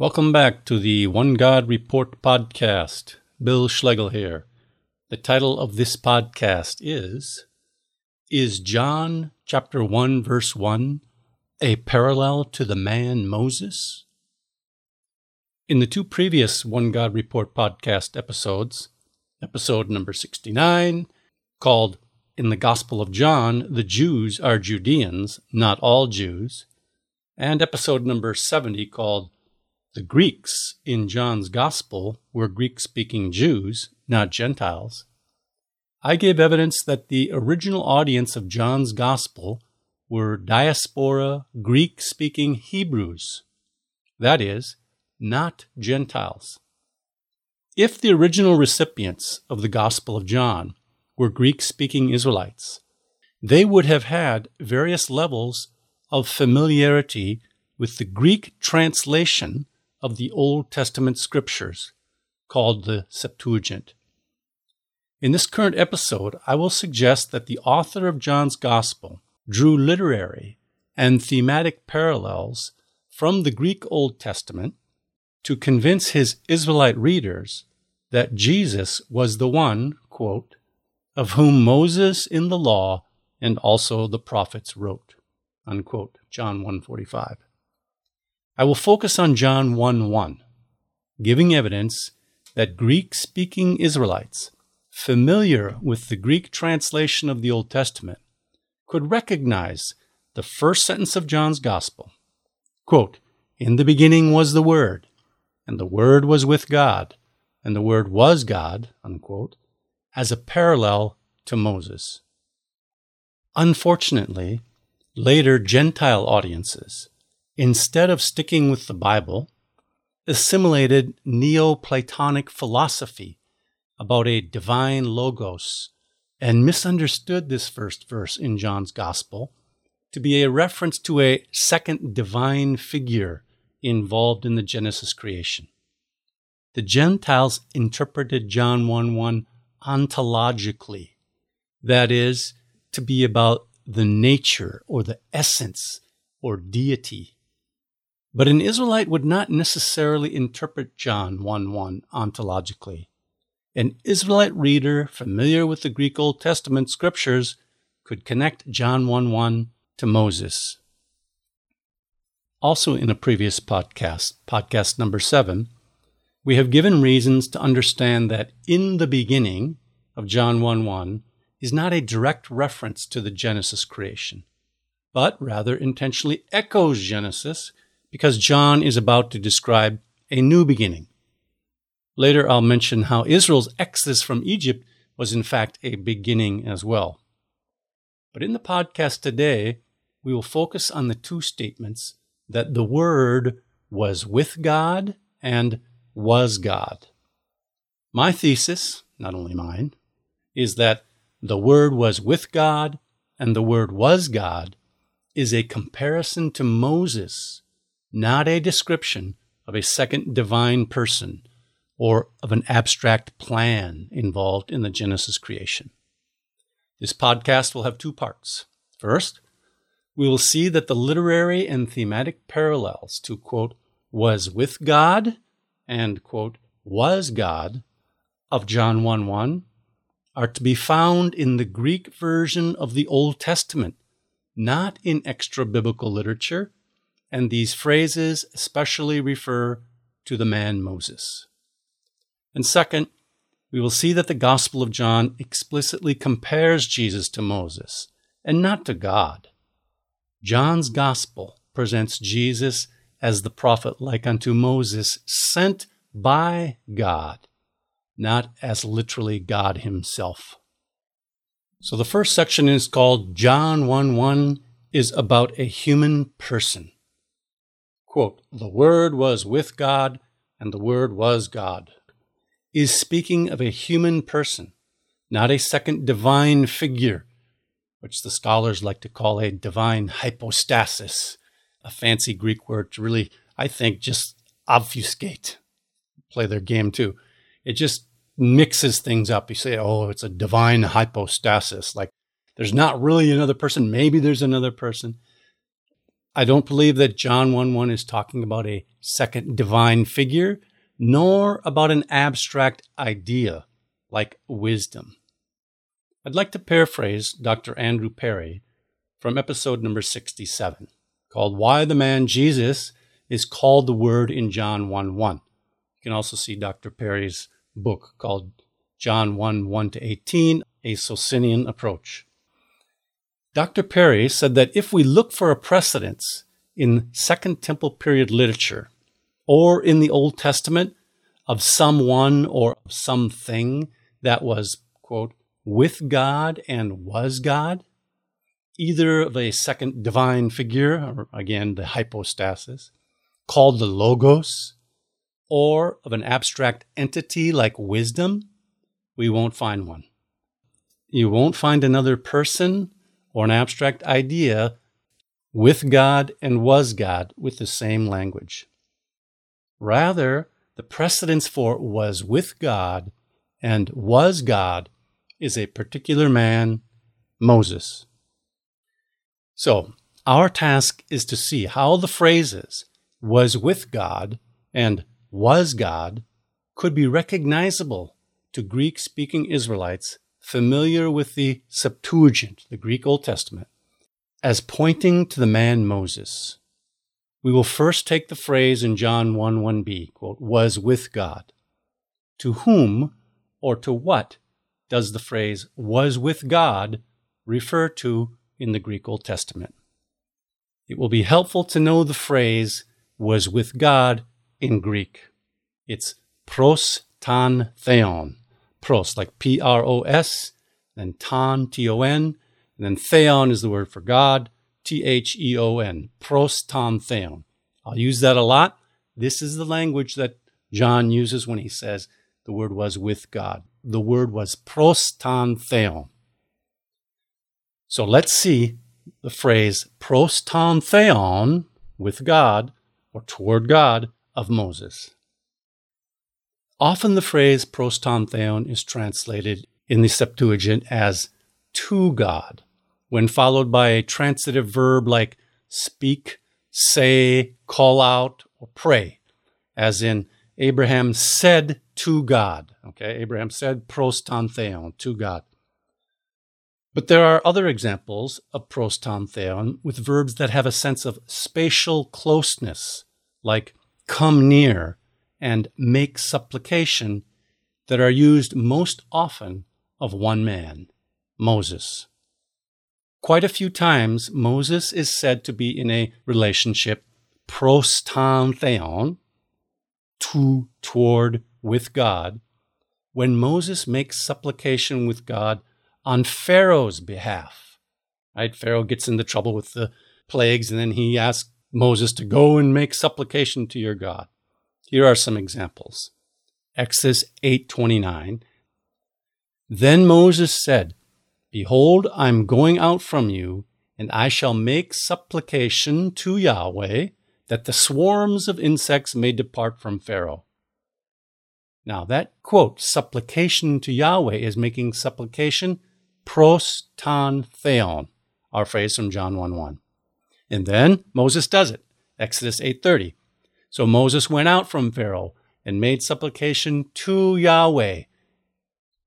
Welcome back to the One God Report podcast. Bill Schlegel here. The title of this podcast is Is John chapter 1 verse 1 a parallel to the man Moses? In the two previous One God Report podcast episodes, episode number 69 called In the Gospel of John, the Jews are Judeans, not all Jews, and episode number 70 called the Greeks in John's Gospel were Greek speaking Jews, not Gentiles. I gave evidence that the original audience of John's Gospel were diaspora Greek speaking Hebrews, that is, not Gentiles. If the original recipients of the Gospel of John were Greek speaking Israelites, they would have had various levels of familiarity with the Greek translation of the Old Testament scriptures, called the Septuagint. In this current episode, I will suggest that the author of John's Gospel drew literary and thematic parallels from the Greek Old Testament to convince his Israelite readers that Jesus was the one, quote, of whom Moses in the law and also the prophets wrote, unquote, John 145. I will focus on John 1 1, giving evidence that Greek speaking Israelites, familiar with the Greek translation of the Old Testament, could recognize the first sentence of John's Gospel. Quote, In the beginning was the Word, and the Word was with God, and the Word was God, unquote, as a parallel to Moses. Unfortunately, later Gentile audiences instead of sticking with the Bible, assimilated Neoplatonic philosophy about a divine logos and misunderstood this first verse in John's Gospel to be a reference to a second divine figure involved in the Genesis creation. The Gentiles interpreted John 1 1 ontologically, that is, to be about the nature or the essence or deity but an Israelite would not necessarily interpret John 1 1 ontologically. An Israelite reader familiar with the Greek Old Testament scriptures could connect John 1 1 to Moses. Also, in a previous podcast, podcast number seven, we have given reasons to understand that in the beginning of John 1 1 is not a direct reference to the Genesis creation, but rather intentionally echoes Genesis because John is about to describe a new beginning. Later, I'll mention how Israel's exodus from Egypt was in fact a beginning as well. But in the podcast today, we will focus on the two statements that the Word was with God and was God. My thesis, not only mine, is that the Word was with God and the Word was God is a comparison to Moses not a description of a second divine person or of an abstract plan involved in the Genesis creation. This podcast will have two parts. First, we will see that the literary and thematic parallels to, quote, was with God and, quote, was God of John 1 1 are to be found in the Greek version of the Old Testament, not in extra biblical literature and these phrases especially refer to the man Moses. And second, we will see that the Gospel of John explicitly compares Jesus to Moses and not to God. John's Gospel presents Jesus as the prophet like unto Moses, sent by God, not as literally God himself. So the first section is called John 1 1 is about a human person. Quote, the Word was with God, and the Word was God, is speaking of a human person, not a second divine figure, which the scholars like to call a divine hypostasis, a fancy Greek word to really, I think, just obfuscate, play their game too. It just mixes things up. You say, oh, it's a divine hypostasis. Like there's not really another person. Maybe there's another person. I don't believe that John 1 1 is talking about a second divine figure, nor about an abstract idea like wisdom. I'd like to paraphrase Dr. Andrew Perry from episode number 67, called Why the Man Jesus is Called the Word in John 1 1. You can also see Dr. Perry's book called John 1 1 to 18, A Socinian Approach. Dr. Perry said that if we look for a precedence in Second Temple period literature or in the Old Testament of someone or something that was, quote, with God and was God, either of a second divine figure, or again, the hypostasis, called the Logos, or of an abstract entity like wisdom, we won't find one. You won't find another person or an abstract idea with God and was God with the same language. Rather, the precedence for was with God and was God is a particular man, Moses. So, our task is to see how the phrases was with God and was God could be recognizable to Greek speaking Israelites familiar with the Septuagint, the Greek Old Testament, as pointing to the man Moses. We will first take the phrase in John 1 1b, quote, was with God. To whom or to what does the phrase was with God refer to in the Greek Old Testament? It will be helpful to know the phrase was with God in Greek. It's pros ton theon. Pros, like P R O S, then ton, T O N, and then theon is the word for God, T H E O N. Pros ton theon. I'll use that a lot. This is the language that John uses when he says the word was with God. The word was pros ton theon. So let's see the phrase pros ton theon with God or toward God of Moses. Often the phrase pros ton theon is translated in the Septuagint as to God, when followed by a transitive verb like speak, say, call out, or pray, as in Abraham said to God. Okay, Abraham said pros ton theon, to God. But there are other examples of pros ton theon with verbs that have a sense of spatial closeness, like come near and make supplication, that are used most often of one man, Moses. Quite a few times, Moses is said to be in a relationship pros ton theon, to, toward, with God, when Moses makes supplication with God on Pharaoh's behalf. Right? Pharaoh gets into trouble with the plagues, and then he asks Moses to go and make supplication to your God. Here are some examples. Exodus 8:29 Then Moses said, Behold, I'm going out from you, and I shall make supplication to Yahweh that the swarms of insects may depart from Pharaoh. Now, that quote, supplication to Yahweh, is making supplication pros ton theon, our phrase from John 1 1. And then Moses does it, Exodus 8.30. So Moses went out from Pharaoh and made supplication to Yahweh.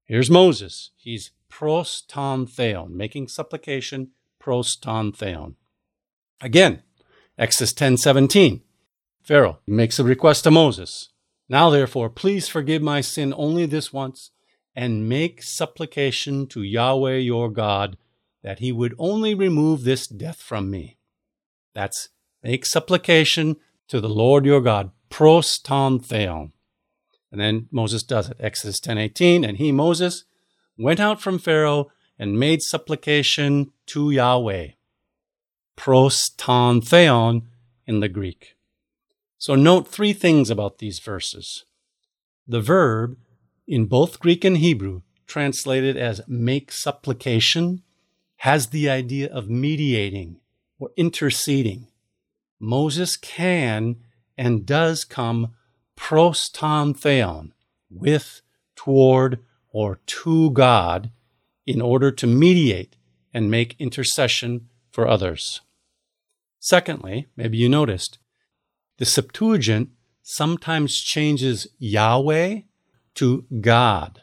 Here's Moses. He's pros ton theon, making supplication pros ton theon. Again, Exodus 10:17. Pharaoh makes a request to Moses. Now therefore, please forgive my sin only this once and make supplication to Yahweh your God that he would only remove this death from me. That's make supplication to the Lord your God, pros ton theon. And then Moses does it. Exodus 10:18, and he Moses went out from Pharaoh and made supplication to Yahweh pros ton theon in the Greek. So note three things about these verses. The verb in both Greek and Hebrew, translated as make supplication, has the idea of mediating or interceding. Moses can and does come pros ton theon, with, toward, or to God, in order to mediate and make intercession for others. Secondly, maybe you noticed, the Septuagint sometimes changes Yahweh to God,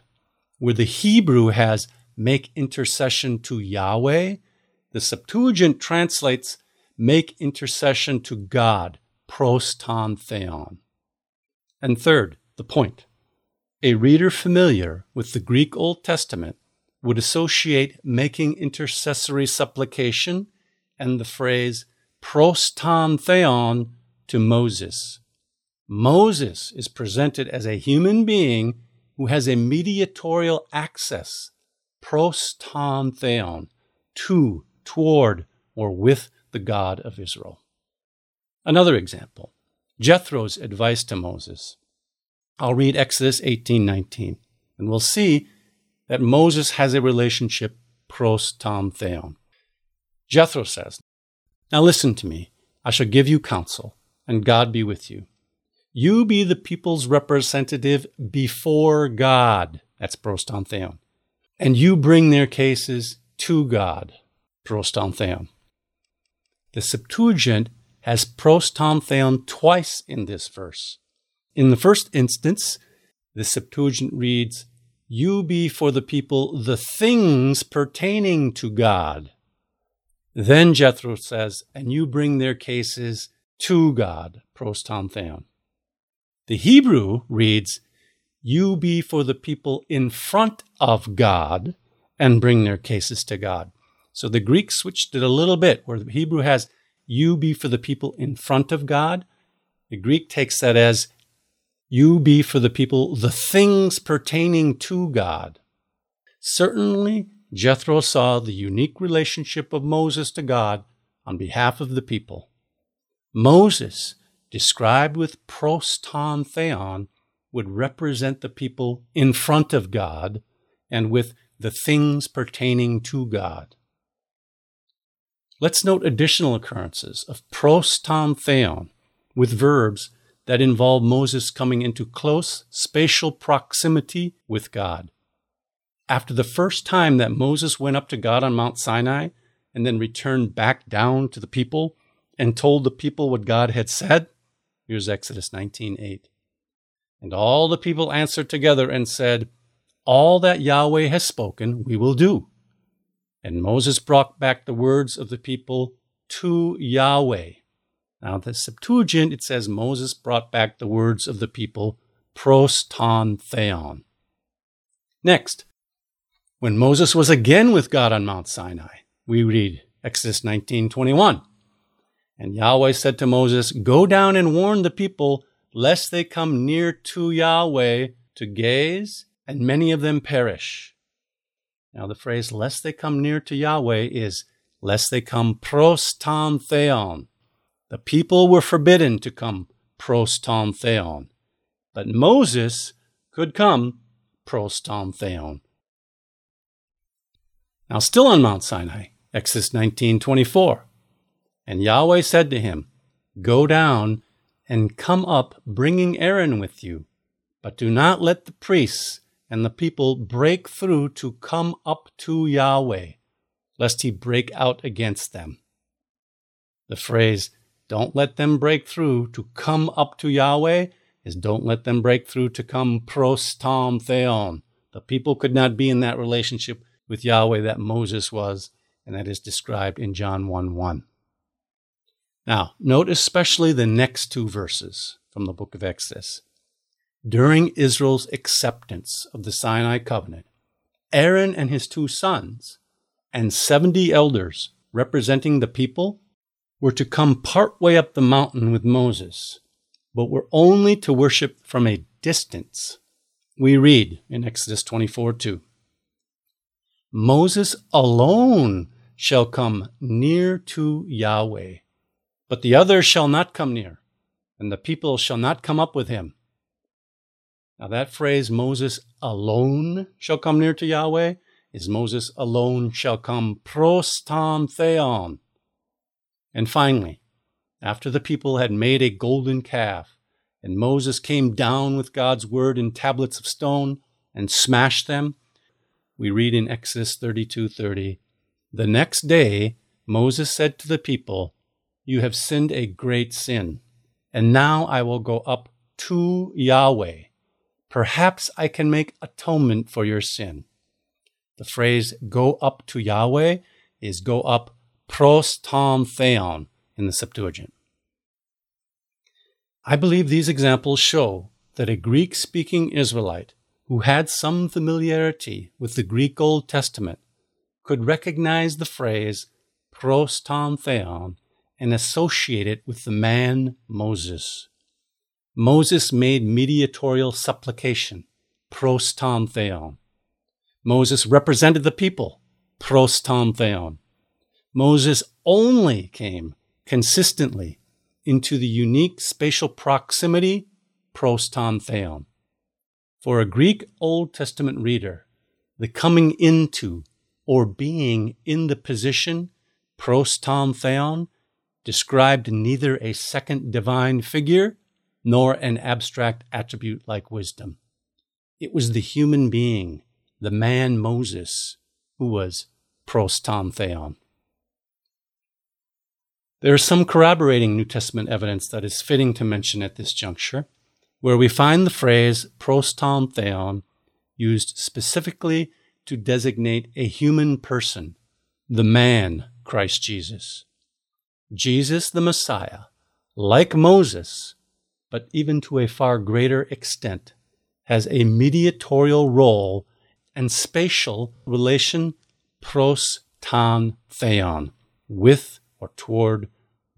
where the Hebrew has make intercession to Yahweh. The Septuagint translates make intercession to God, pros ton theon. And third, the point. A reader familiar with the Greek Old Testament would associate making intercessory supplication and the phrase pros ton theon to Moses. Moses is presented as a human being who has a mediatorial access, pros ton theon, to, toward, or with the God of Israel. Another example, Jethro's advice to Moses. I'll read Exodus 18:19, and we'll see that Moses has a relationship pros ton theon. Jethro says, Now listen to me. I shall give you counsel, and God be with you. You be the people's representative before God. That's pros ton theon. And you bring their cases to God. Pros ton theon. The Septuagint has pros twice in this verse. In the first instance, the Septuagint reads, you be for the people the things pertaining to God. Then Jethro says, and you bring their cases to God, pros. The Hebrew reads, you be for the people in front of God and bring their cases to God. So the Greek switched it a little bit, where the Hebrew has you be for the people in front of God. The Greek takes that as you be for the people the things pertaining to God. Certainly, Jethro saw the unique relationship of Moses to God on behalf of the people. Moses, described with pros ton theon, would represent the people in front of God and with the things pertaining to God. Let's note additional occurrences of pros ton theon with verbs that involve Moses coming into close spatial proximity with God. After the first time that Moses went up to God on Mount Sinai and then returned back down to the people and told the people what God had said, here's Exodus 19:8. And all the people answered together and said, All that Yahweh has spoken, we will do. And Moses brought back the words of the people to Yahweh now, the Septuagint, it says Moses brought back the words of the people, pros ton theon. Next, when Moses was again with God on Mount Sinai, we read Exodus 19:21. And Yahweh said to Moses, Go down and warn the people, lest they come near to Yahweh to gaze, and many of them perish. Now, the phrase, lest they come near to Yahweh, is lest they come pros ton theon, the people were forbidden to come pros ton theon, but Moses could come pros ton theon. Now, still on Mount Sinai, Exodus 19:24, and Yahweh said to him, "Go down and come up, bringing Aaron with you, but do not let the priests and the people break through to come up to Yahweh, lest he break out against them." The phrase don't let them break through to come up to Yahweh is don't let them break through to come pros ton theon. The people could not be in that relationship with Yahweh that Moses was, and that is described in John 1 1. Now, note especially the next two verses from the book of Exodus. During Israel's acceptance of the Sinai covenant, Aaron and his two sons and 70 elders representing the people were to come part way up the mountain with Moses, but were only to worship from a distance. We read in Exodus 24 2. Moses alone shall come near to Yahweh, but the others shall not come near, and the people shall not come up with him. Now, that phrase, Moses alone shall come near to Yahweh, is Moses alone shall come pros ton theon, and finally, after the people had made a golden calf, and Moses came down with God's word in tablets of stone and smashed them, we read in Exodus 32:30, "The next day Moses said to the people, you have sinned a great sin, and now I will go up to Yahweh. Perhaps I can make atonement for your sin. The phrase go up to Yahweh is go up pros ton theon in the Septuagint. I believe these examples show that a Greek speaking Israelite who had some familiarity with the Greek Old Testament could recognize the phrase pros ton theon and associate it with the man Moses. Moses made mediatorial supplication, pros theon. Moses represented the people, pros theon. Moses only came consistently into the unique spatial proximity, pros theon. For a Greek Old Testament reader, the coming into or being in the position, pros theon, described neither a second divine figure nor an abstract attribute like wisdom. It was the human being, the man Moses, who was pros ton theon. There is some corroborating New Testament evidence that is fitting to mention at this juncture, where we find the phrase pros ton theon used specifically to designate a human person, the man Christ Jesus. Jesus the Messiah, like Moses, but even to a far greater extent, has a mediatorial role and spatial relation pros ton theon, with or toward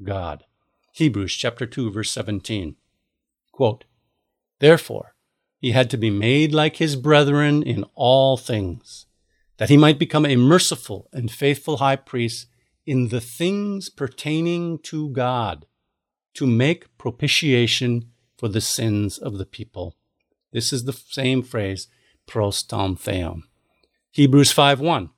God. Hebrews chapter 2 verse 17. Quote, Therefore, he had to be made like his brethren in all things, that he might become a merciful and faithful high priest in the things pertaining to God, to make propitiation for the sins of the people. This is the same phrase, pros ton theon. Hebrews 5 1.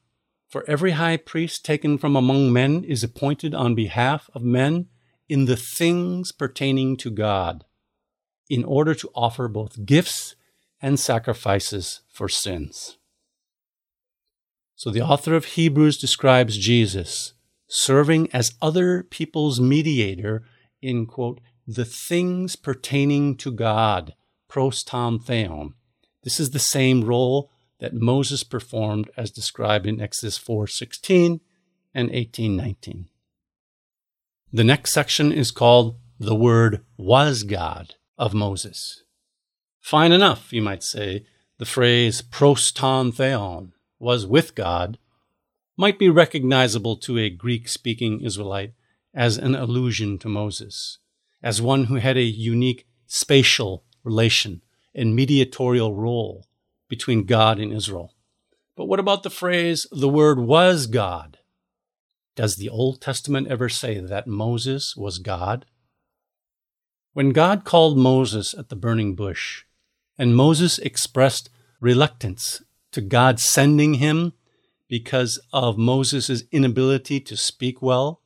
For every high priest taken from among men is appointed on behalf of men in the things pertaining to God, in order to offer both gifts and sacrifices for sins. So the author of Hebrews describes Jesus serving as other people's mediator in, quote, the things pertaining to God, pros ton theon. This is the same role that Moses performed as described in Exodus 4:16 and 18:19. The next section is called the word was God of Moses. Fine enough, you might say, the phrase pros ton theon was with God might be recognizable to a Greek speaking Israelite as an allusion to Moses, as one who had a unique spatial relation and mediatorial role between God and Israel. But what about the phrase, the Word was God? Does the Old Testament ever say that Moses was God? When God called Moses at the burning bush, and Moses expressed reluctance to God sending him because of Moses' inability to speak well,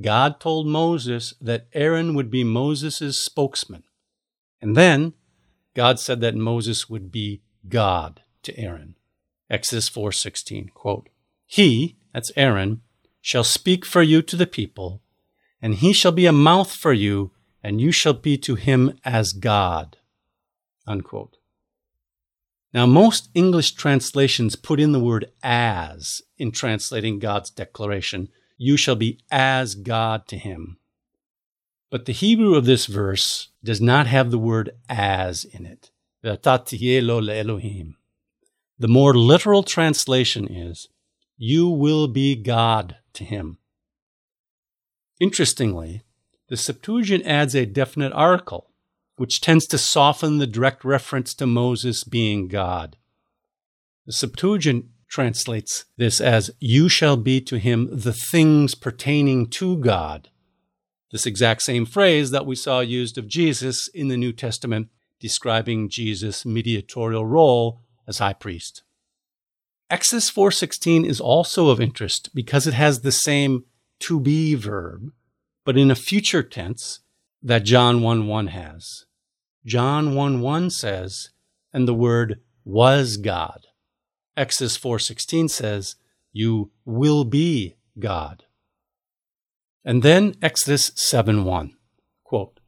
God told Moses that Aaron would be Moses' spokesman. And then God said that Moses would be God to Aaron. Exodus 4:16 quote, He, that's Aaron, shall speak for you to the people, and he shall be a mouth for you, and you shall be to him as God. Unquote. Now, most English translations put in the word as in translating God's declaration, you shall be as God to him. But the Hebrew of this verse does not have the word as in it. The more literal translation is, you will be God to him. Interestingly, the Septuagint adds a definite article which tends to soften the direct reference to Moses being God. The Septuagint translates this as, You shall be to him the things pertaining to God. This exact same phrase that we saw used of Jesus in the New Testament, describing Jesus' mediatorial role as high priest. Exodus 4:16 is also of interest because it has the same to be verb, but in a future tense that John 1 1 has. John 1 1 says, and the word was God. Exodus 4:16 says, you will be God. And then Exodus 7:1, Quote,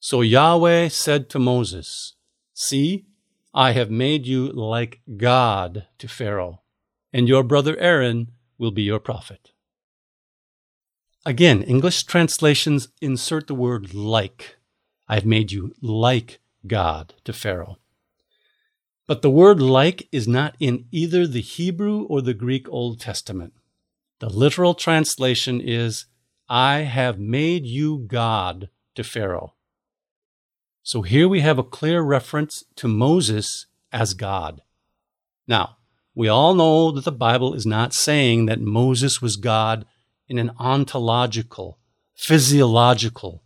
So Yahweh said to Moses, See, I have made you like God to Pharaoh, and your brother Aaron will be your prophet. Again, English translations insert the word like. I have made you like God to Pharaoh. But the word like is not in either the Hebrew or the Greek Old Testament. The literal translation is, I have made you God to Pharaoh. So here we have a clear reference to Moses as God. Now, we all know that the Bible is not saying that Moses was God in an ontological, physiological,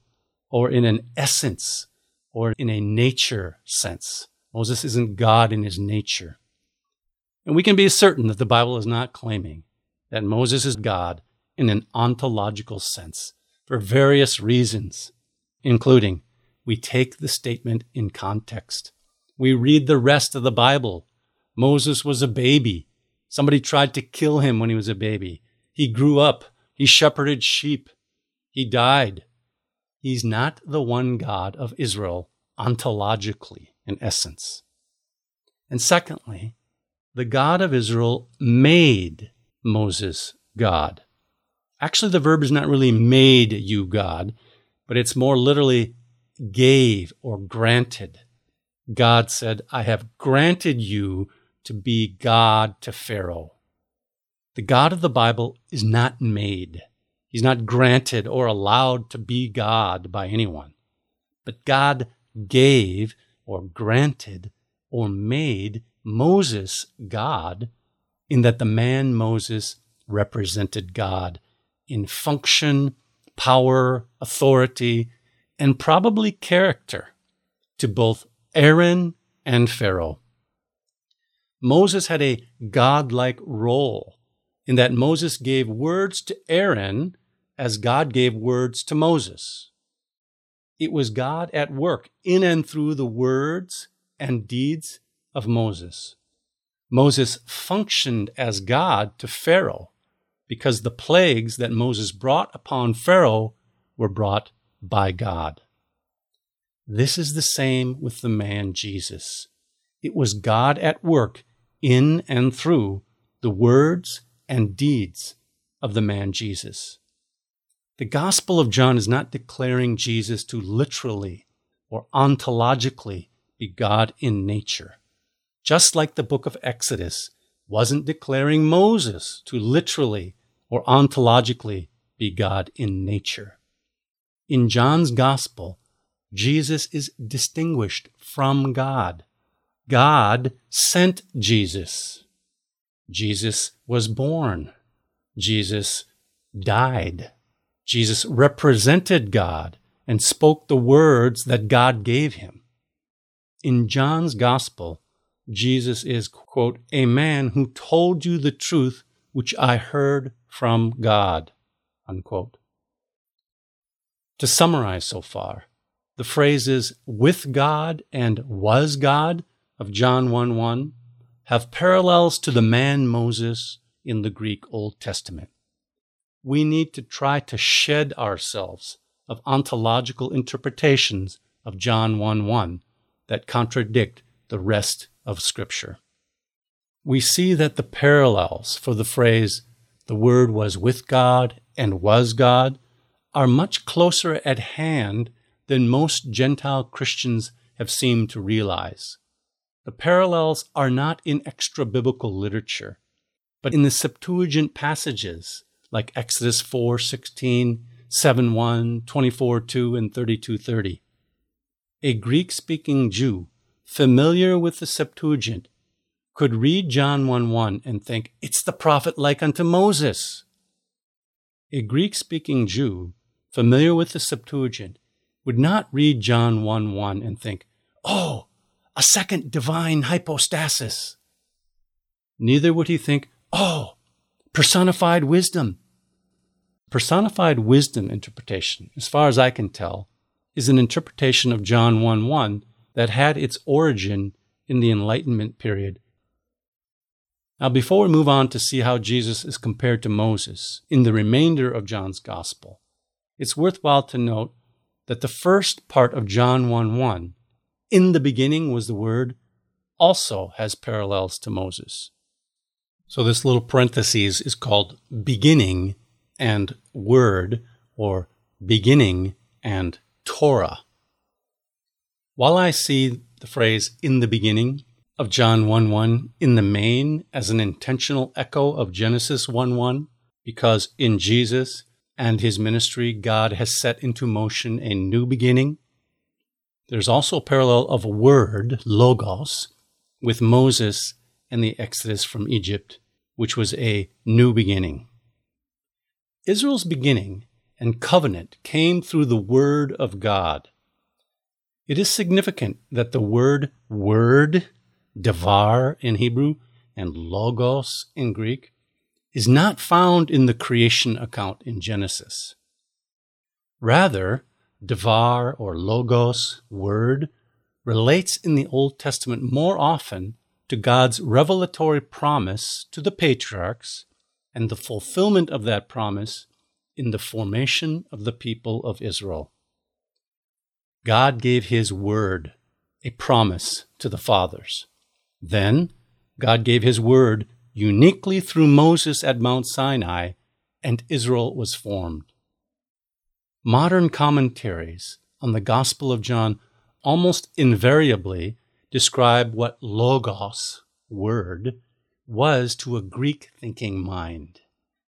or in an essence, or in a nature sense. Moses isn't God in his nature. And we can be certain that the Bible is not claiming that Moses is God in an ontological sense for various reasons, including we take the statement in context. We read the rest of the Bible. Moses was a baby. Somebody tried to kill him when he was a baby. He grew up. He shepherded sheep. He died. He's not the one God of Israel ontologically, in essence. And secondly, the God of Israel made Moses God. Actually, the verb is not really made you God, but it's more literally gave or granted. God said, I have granted you to be God to Pharaoh. The God of the Bible is not made. He's not granted or allowed to be God by anyone. But God gave or granted or made Moses God in that the man Moses represented God in function, power, authority, and probably character to both Aaron and Pharaoh. Moses had a godlike role in that Moses gave words to Aaron as God gave words to Moses. It was God at work in and through the words and deeds of Moses. Moses functioned as God to Pharaoh because the plagues that Moses brought upon Pharaoh were brought by God. This is the same with the man Jesus. It was God at work in and through the words and deeds of the man Jesus. The Gospel of John is not declaring Jesus to literally or ontologically be God in nature, just like the book of Exodus wasn't declaring Moses to literally or ontologically be God in nature. In John's gospel, Jesus is distinguished from God. God sent Jesus. Jesus was born. Jesus died. Jesus represented God and spoke the words that God gave him. In John's gospel, Jesus is, quote, a man who told you the truth which I heard from God, unquote. To summarize so far, the phrases with God and was God of John 1 1 have parallels to the man Moses in the Greek Old Testament. We need to try to shed ourselves of ontological interpretations of John 1 1 that contradict the rest of Scripture. We see that the parallels for the phrase, the Word was with God and was God, are much closer at hand than most Gentile Christians have seemed to realize. The parallels are not in extra biblical literature, but in the Septuagint passages like Exodus 4 16, 7 1, 24 2, and 32 30. A Greek speaking Jew familiar with the Septuagint could read John 1 1 and think, it's the prophet like unto Moses. A Greek speaking Jew familiar with the Septuagint, would not read John 1 1 and think, oh, a second divine hypostasis. Neither would he think, oh, personified wisdom. Personified wisdom interpretation, as far as I can tell, is an interpretation of John 1 1 that had its origin in the Enlightenment period. Now, before we move on to see how Jesus is compared to Moses in the remainder of John's Gospel, it's worthwhile to note that the first part of John 1 1, in the beginning was the Word, also has parallels to Moses. So this little parenthesis is called beginning and word or beginning and Torah. While I see the phrase in the beginning of John 1 1 in the main as an intentional echo of Genesis 1 1, because in Jesus and his ministry, God has set into motion a new beginning. There's also a parallel of word, logos, with Moses and the exodus from Egypt, which was a new beginning. Israel's beginning and covenant came through the Word of God. It is significant that the word word, devar in Hebrew, and logos in Greek, is not found in the creation account in Genesis. Rather, devar or logos, word, relates in the Old Testament more often to God's revelatory promise to the patriarchs and the fulfillment of that promise in the formation of the people of Israel. God gave his word, a promise to the fathers. Then God gave his word uniquely through Moses at Mount Sinai, and Israel was formed. Modern commentaries on the Gospel of John almost invariably describe what logos, word, was to a Greek thinking mind.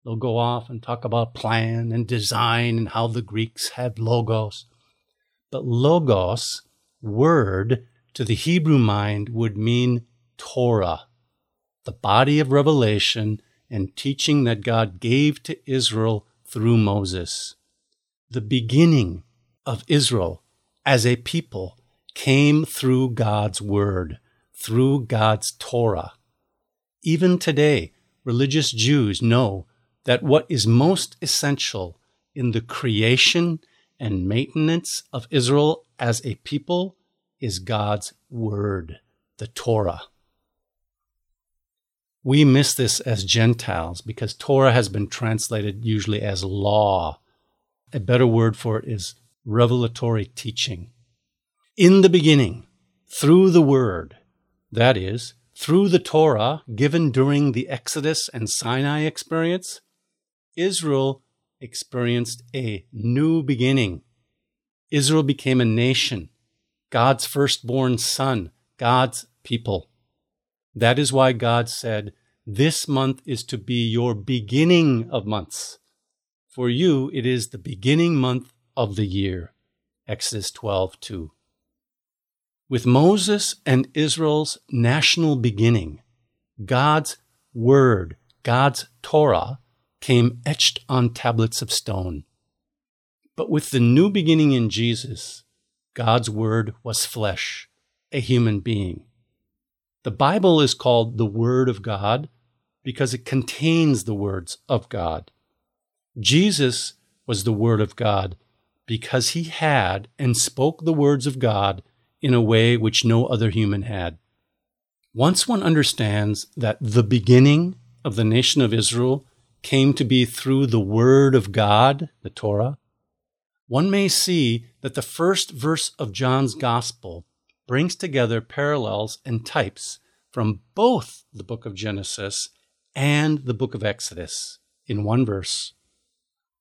They'll go off and talk about plan and design and how the Greeks had logos. But logos, word, to the Hebrew mind would mean Torah, the body of revelation and teaching that God gave to Israel through Moses. The beginning of Israel as a people came through God's Word, through God's Torah. Even today, religious Jews know that what is most essential in the creation and maintenance of Israel as a people is God's Word, the Torah. We miss this as Gentiles because Torah has been translated usually as law. A better word for it is revelatory teaching. In the beginning, through the Word, that is, through the Torah given during the Exodus and Sinai experience, Israel experienced a new beginning. Israel became a nation, God's firstborn son, God's people. That is why God said, This month is to be your beginning of months. For you, it is the beginning month of the year. Exodus 12 2. With Moses and Israel's national beginning, God's word, God's Torah, came etched on tablets of stone. But with the new beginning in Jesus, God's word was flesh, a human being. The Bible is called the Word of God because it contains the words of God. Jesus was the Word of God because he had and spoke the words of God in a way which no other human had. Once one understands that the beginning of the nation of Israel came to be through the Word of God, the Torah, one may see that the first verse of John's Gospel brings together parallels and types from both the book of Genesis and the book of Exodus in one verse.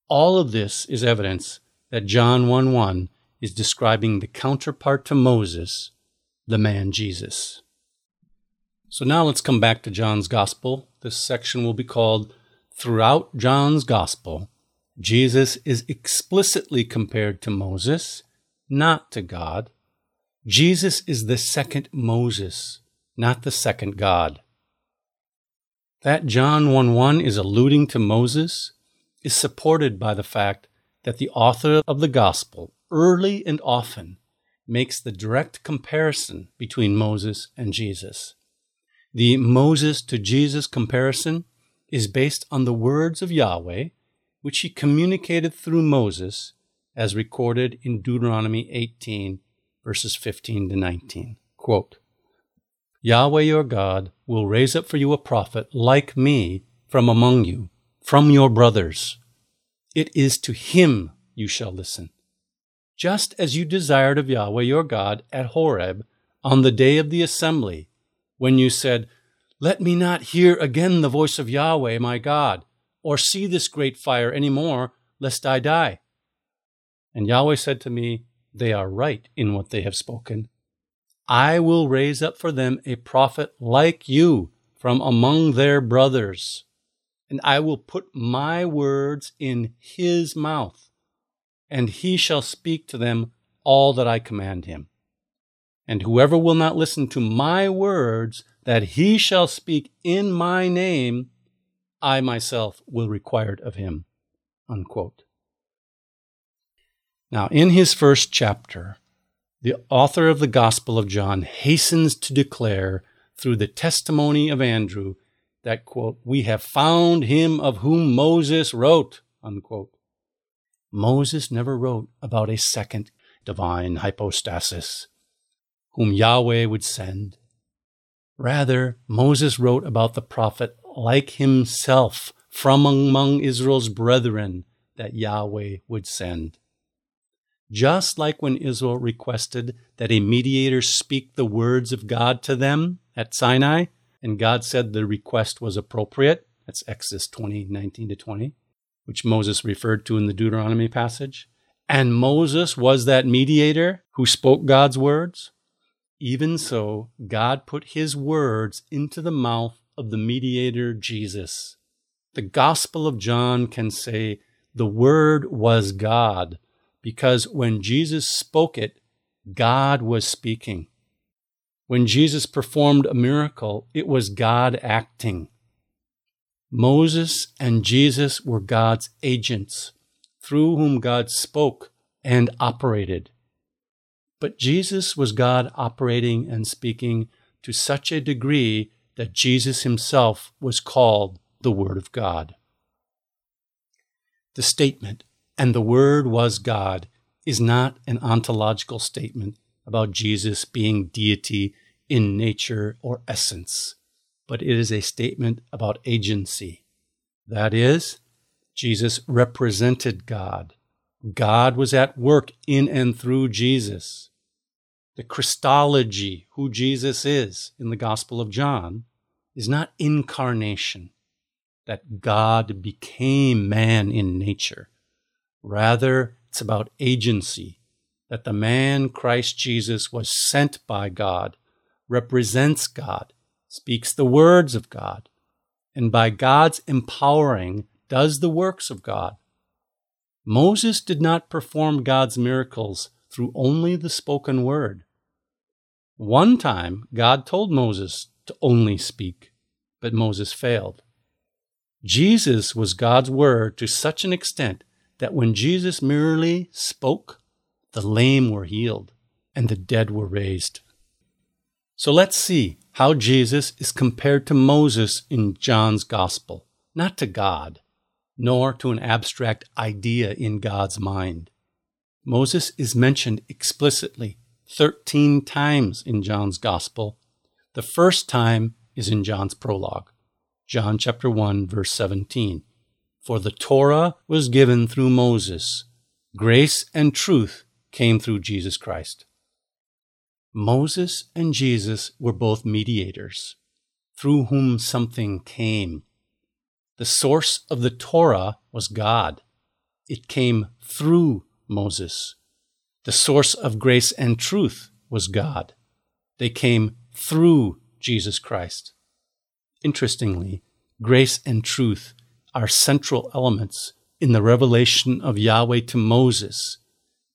All of this is evidence that John 1 1 is describing the counterpart to Moses, the man Jesus. So now let's come back to John's Gospel. This section will be called Throughout John's Gospel. Jesus is explicitly compared to Moses, not to God. Jesus is the second Moses, not the second God. That John 1 1 is alluding to Moses is supported by the fact that the author of the Gospel early and often makes the direct comparison between Moses and Jesus. The Moses to Jesus comparison is based on the words of Yahweh, which he communicated through Moses, as recorded in Deuteronomy 18, verses 15 to 19. Quote, Yahweh your God will raise up for you a prophet like me from among you, from your brothers. It is to him you shall listen. Just as you desired of Yahweh your God at Horeb on the day of the assembly, when you said, Let me not hear again the voice of Yahweh my God, or see this great fire any more, lest I die. And Yahweh said to me, They are right in what they have spoken. I will raise up for them a prophet like you from among their brothers, and I will put my words in his mouth, and he shall speak to them all that I command him. And whoever will not listen to my words that he shall speak in my name, I myself will require it of him. Unquote. Now, in his first chapter, the author of the Gospel of John hastens to declare through the testimony of Andrew that, quote, we have found him of whom Moses wrote, unquote. Moses never wrote about a second divine hypostasis whom Yahweh would send. Rather, Moses wrote about the prophet like himself from among Israel's brethren that Yahweh would send. Just like when Israel requested that a mediator speak the words of God to them at Sinai, and God said the request was appropriate. That's Exodus 20, 19 to 20, which Moses referred to in the Deuteronomy passage. And Moses was that mediator who spoke God's words. Even so, God put his words into the mouth of the mediator Jesus. The Gospel of John can say, The Word was God, because when Jesus spoke it, God was speaking. When Jesus performed a miracle, it was God acting. Moses and Jesus were God's agents, through whom God spoke and operated. But Jesus was God operating and speaking to such a degree that Jesus himself was called the Word of God. The statement, and the Word was God, is not an ontological statement about Jesus being deity in nature or essence, but it is a statement about agency. That is, Jesus represented God. God was at work in and through Jesus. The Christology, who Jesus is in the Gospel of John, is not incarnation, that God became man in nature. Rather, it's about agency, that the man Christ Jesus was sent by God, represents God, speaks the words of God, and by God's empowering does the works of God. Moses did not perform God's miracles through only the spoken word. One time, God told Moses to only speak, but Moses failed. Jesus was God's word to such an extent that when Jesus merely spoke, the lame were healed and the dead were raised. So let's see how Jesus is compared to Moses in John's Gospel, not to God, nor to an abstract idea in God's mind. Moses is mentioned explicitly 13 times in John's Gospel. The first time is in John's prologue, John chapter 1 verse 17. For the Torah was given through Moses, grace and truth came through Jesus Christ. Moses and Jesus were both mediators, through whom something came. The source of the Torah was God. It came through Moses. The source of grace and truth was God. They came through Jesus Christ. Interestingly, grace and truth are central elements in the revelation of Yahweh to Moses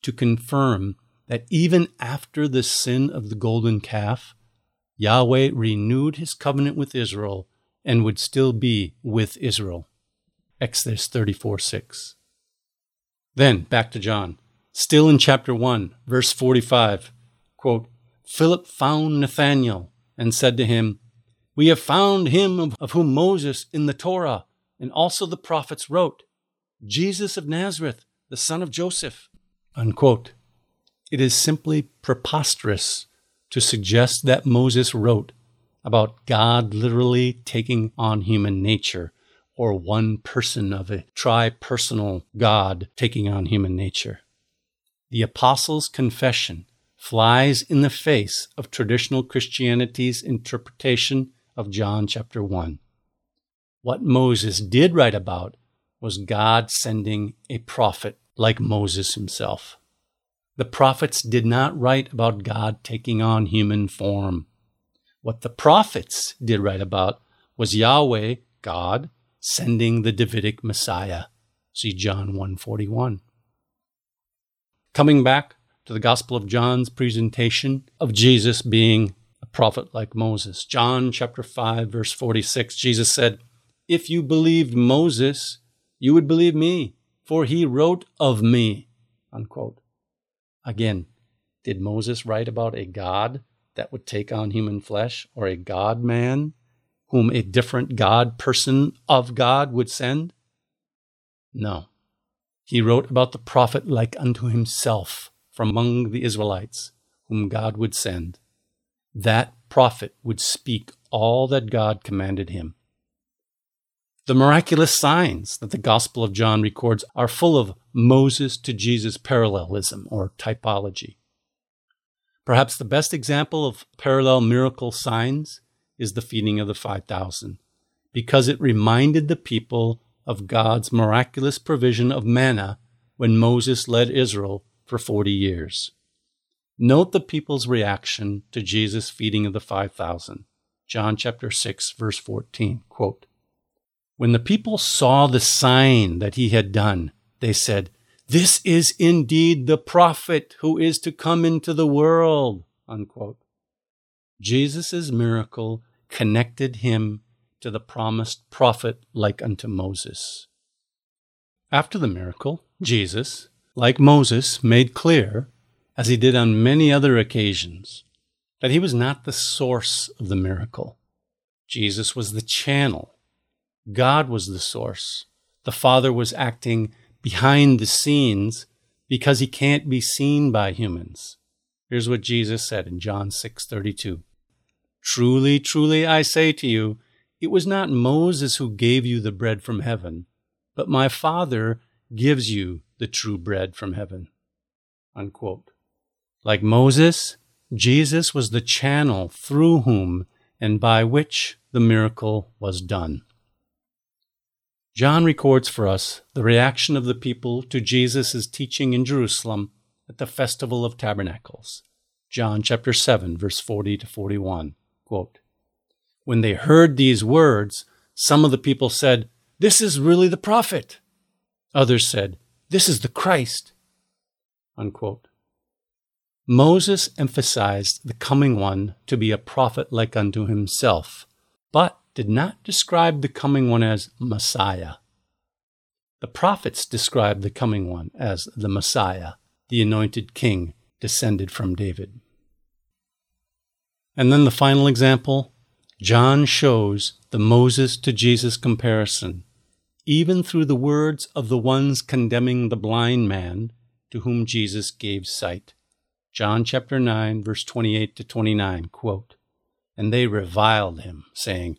to confirm that even after the sin of the golden calf, Yahweh renewed his covenant with Israel and would still be with Israel. Exodus 34 6. Then, back to John. Still in chapter 1, verse 45, quote, Philip found Nathanael and said to him, we have found him of, whom Moses in the Torah and also the prophets wrote, Jesus of Nazareth, the son of Joseph. Unquote. It is simply preposterous to suggest that Moses wrote about God literally taking on human nature or one person of a tri-personal God taking on human nature. The apostles' confession flies in the face of traditional Christianity's interpretation of John chapter 1. What Moses did write about was God sending a prophet like Moses himself. The prophets did not write about God taking on human form. What the prophets did write about was Yahweh, God, sending the Davidic Messiah. See John 141. Coming back to the Gospel of John's presentation of Jesus being a prophet like Moses. John chapter 5 verse 46 Jesus said, "If you believed Moses, you would believe me, for he wrote of me." Unquote. Again, did Moses write about a God that would take on human flesh or a God man whom a different God person of God would send? No. He wrote about the prophet like unto himself from among the Israelites, whom God would send. That prophet would speak all that God commanded him. The miraculous signs that the Gospel of John records are full of Moses to Jesus parallelism or typology. Perhaps the best example of parallel miracle signs is the feeding of the 5,000, because it reminded the people of God's miraculous provision of manna when Moses led Israel for 40 years. Note the people's reaction to Jesus' feeding of the 5,000. John chapter 6, verse 14. Quote, when the people saw the sign that he had done, they said, This is indeed the prophet who is to come into the world. Unquote. Jesus' miracle connected him to the promised prophet like unto Moses. After the miracle, Jesus, like Moses, made clear, as he did on many other occasions, that he was not the source of the miracle. Jesus was the channel. God was the source. The Father was acting behind the scenes because he can't be seen by humans. Here's what Jesus said in John 6:32. Truly, truly I say to you, it was not Moses who gave you the bread from heaven, but my Father gives you the true bread from heaven. Unquote. Like Moses, Jesus was the channel through whom and by which the miracle was done. John records for us the reaction of the people to Jesus' teaching in Jerusalem at the Festival of Tabernacles. John chapter 7, verse 40 to 41. Quote, when they heard these words, some of the people said, This is really the prophet. Others said, This is the Christ. Unquote. Moses emphasized the coming one to be a prophet like unto himself, but did not describe the coming one as Messiah. The prophets described the coming one as the Messiah, the anointed king descended from David. And then the final example John shows the Moses to Jesus comparison, even through the words of the ones condemning the blind man to whom Jesus gave sight. John chapter 9, verse 28 to 29, quote, And they reviled him, saying,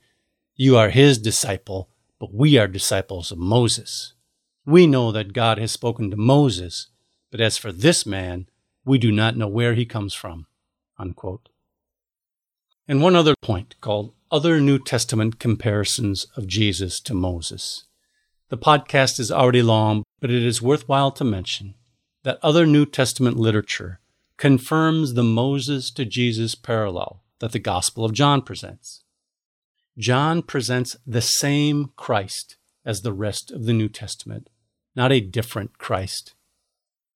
You are his disciple, but we are disciples of Moses. We know that God has spoken to Moses, but as for this man, we do not know where he comes from. Unquote. And one other point called Other New Testament Comparisons of Jesus to Moses. The podcast is already long, but it is worthwhile to mention that other New Testament literature confirms the Moses to Jesus parallel that the Gospel of John presents. John presents the same Christ as the rest of the New Testament, not a different Christ.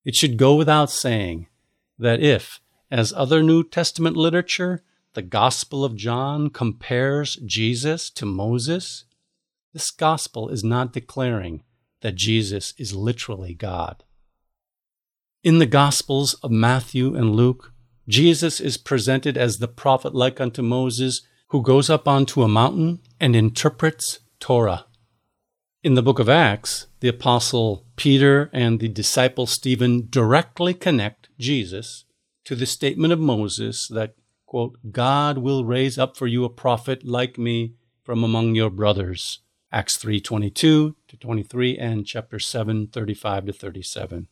It should go without saying that if, as other New Testament literature, the Gospel of John compares Jesus to Moses, this Gospel is not declaring that Jesus is literally God. In the Gospels of Matthew and Luke, Jesus is presented as the prophet like unto Moses who goes up onto a mountain and interprets Torah. In the book of Acts, the apostle Peter and the disciple Stephen directly connect Jesus to the statement of Moses that quote, God will raise up for you a prophet like me from among your brothers. Acts 3:22 to 23 and chapter 7 35 to 37.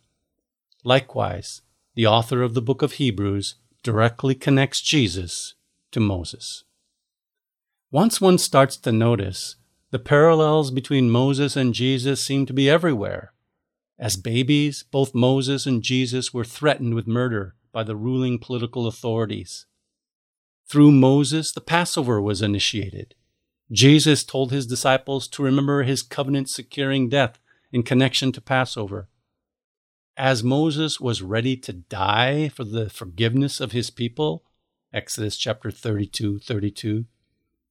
Likewise, the author of the book of Hebrews directly connects Jesus to Moses. Once one starts to notice, the parallels between Moses and Jesus seem to be everywhere. As babies, both Moses and Jesus were threatened with murder by the ruling political authorities. Through Moses, the Passover was initiated. Jesus told his disciples to remember his covenant securing death in connection to Passover. As Moses was ready to die for the forgiveness of his people, Exodus chapter 32 32,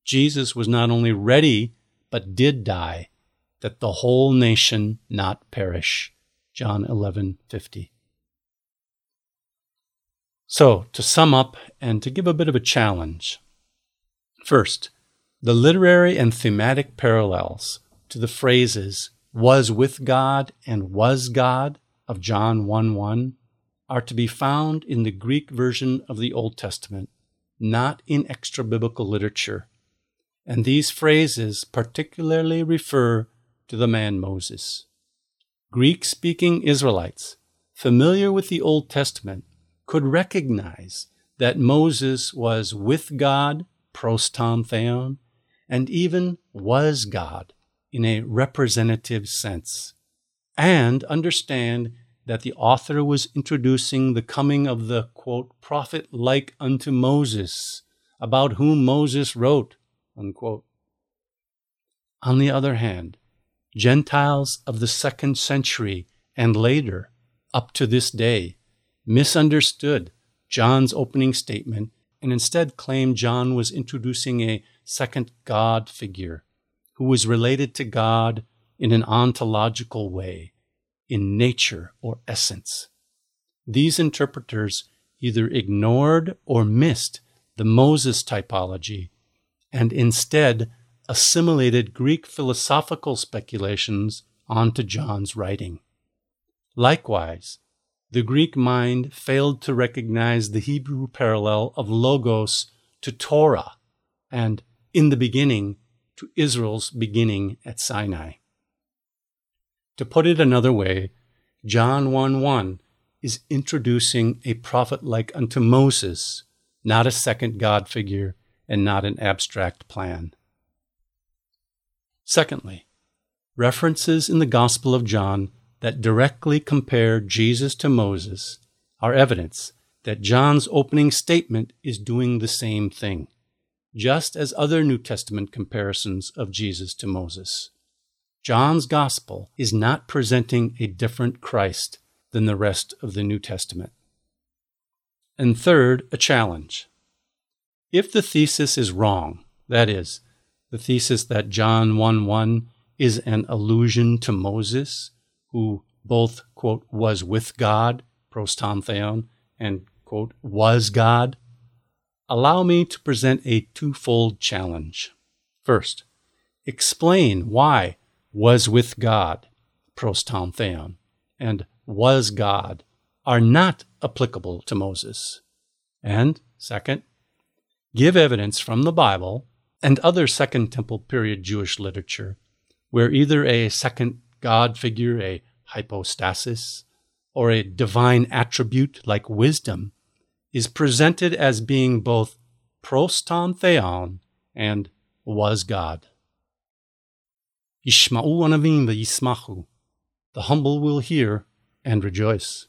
Jesus was not only ready, but did die, that the whole nation not perish. John 11 50. So, to sum up and to give a bit of a challenge. First, the literary and thematic parallels to the phrases was with God and was God of John 1 1 are to be found in the Greek version of the Old Testament, not in extra biblical literature. And these phrases particularly refer to the man Moses. Greek speaking Israelites, familiar with the Old Testament, could recognize that Moses was with God, pros ton theon, and even was God in a representative sense, and understand that the author was introducing the coming of the quote, prophet like unto Moses, about whom Moses wrote. Unquote. On the other hand, Gentiles of the second century and later, up to this day, misunderstood John's opening statement and instead claimed John was introducing a second God figure who was related to God in an ontological way, in nature or essence. These interpreters either ignored or missed the Moses typology and instead assimilated Greek philosophical speculations onto John's writing. Likewise, the Greek mind failed to recognize the Hebrew parallel of logos to Torah and in the beginning to Israel's beginning at Sinai. To put it another way, John 1 1 is introducing a prophet like unto Moses, not a second God figure and not an abstract plan. Secondly, references in the Gospel of John that directly compare Jesus to Moses are evidence that John's opening statement is doing the same thing, just as other New Testament comparisons of Jesus to Moses. John's Gospel is not presenting a different Christ than the rest of the New Testament. And third, a challenge. If the thesis is wrong, that is, the thesis that John 1 1 is an allusion to Moses, who both, quote, was with God, pros ton theon, and, quote, was God, allow me to present a twofold challenge. First, explain why was with God, pros ton theon, and was God are not applicable to Moses. And second, give evidence from the Bible and other Second Temple period Jewish literature where either a second God figure, a hypostasis, or a divine attribute like wisdom, is presented as being both pros ton theon and was God. Yishma'u anavim v'yismachu. The humble will hear and rejoice.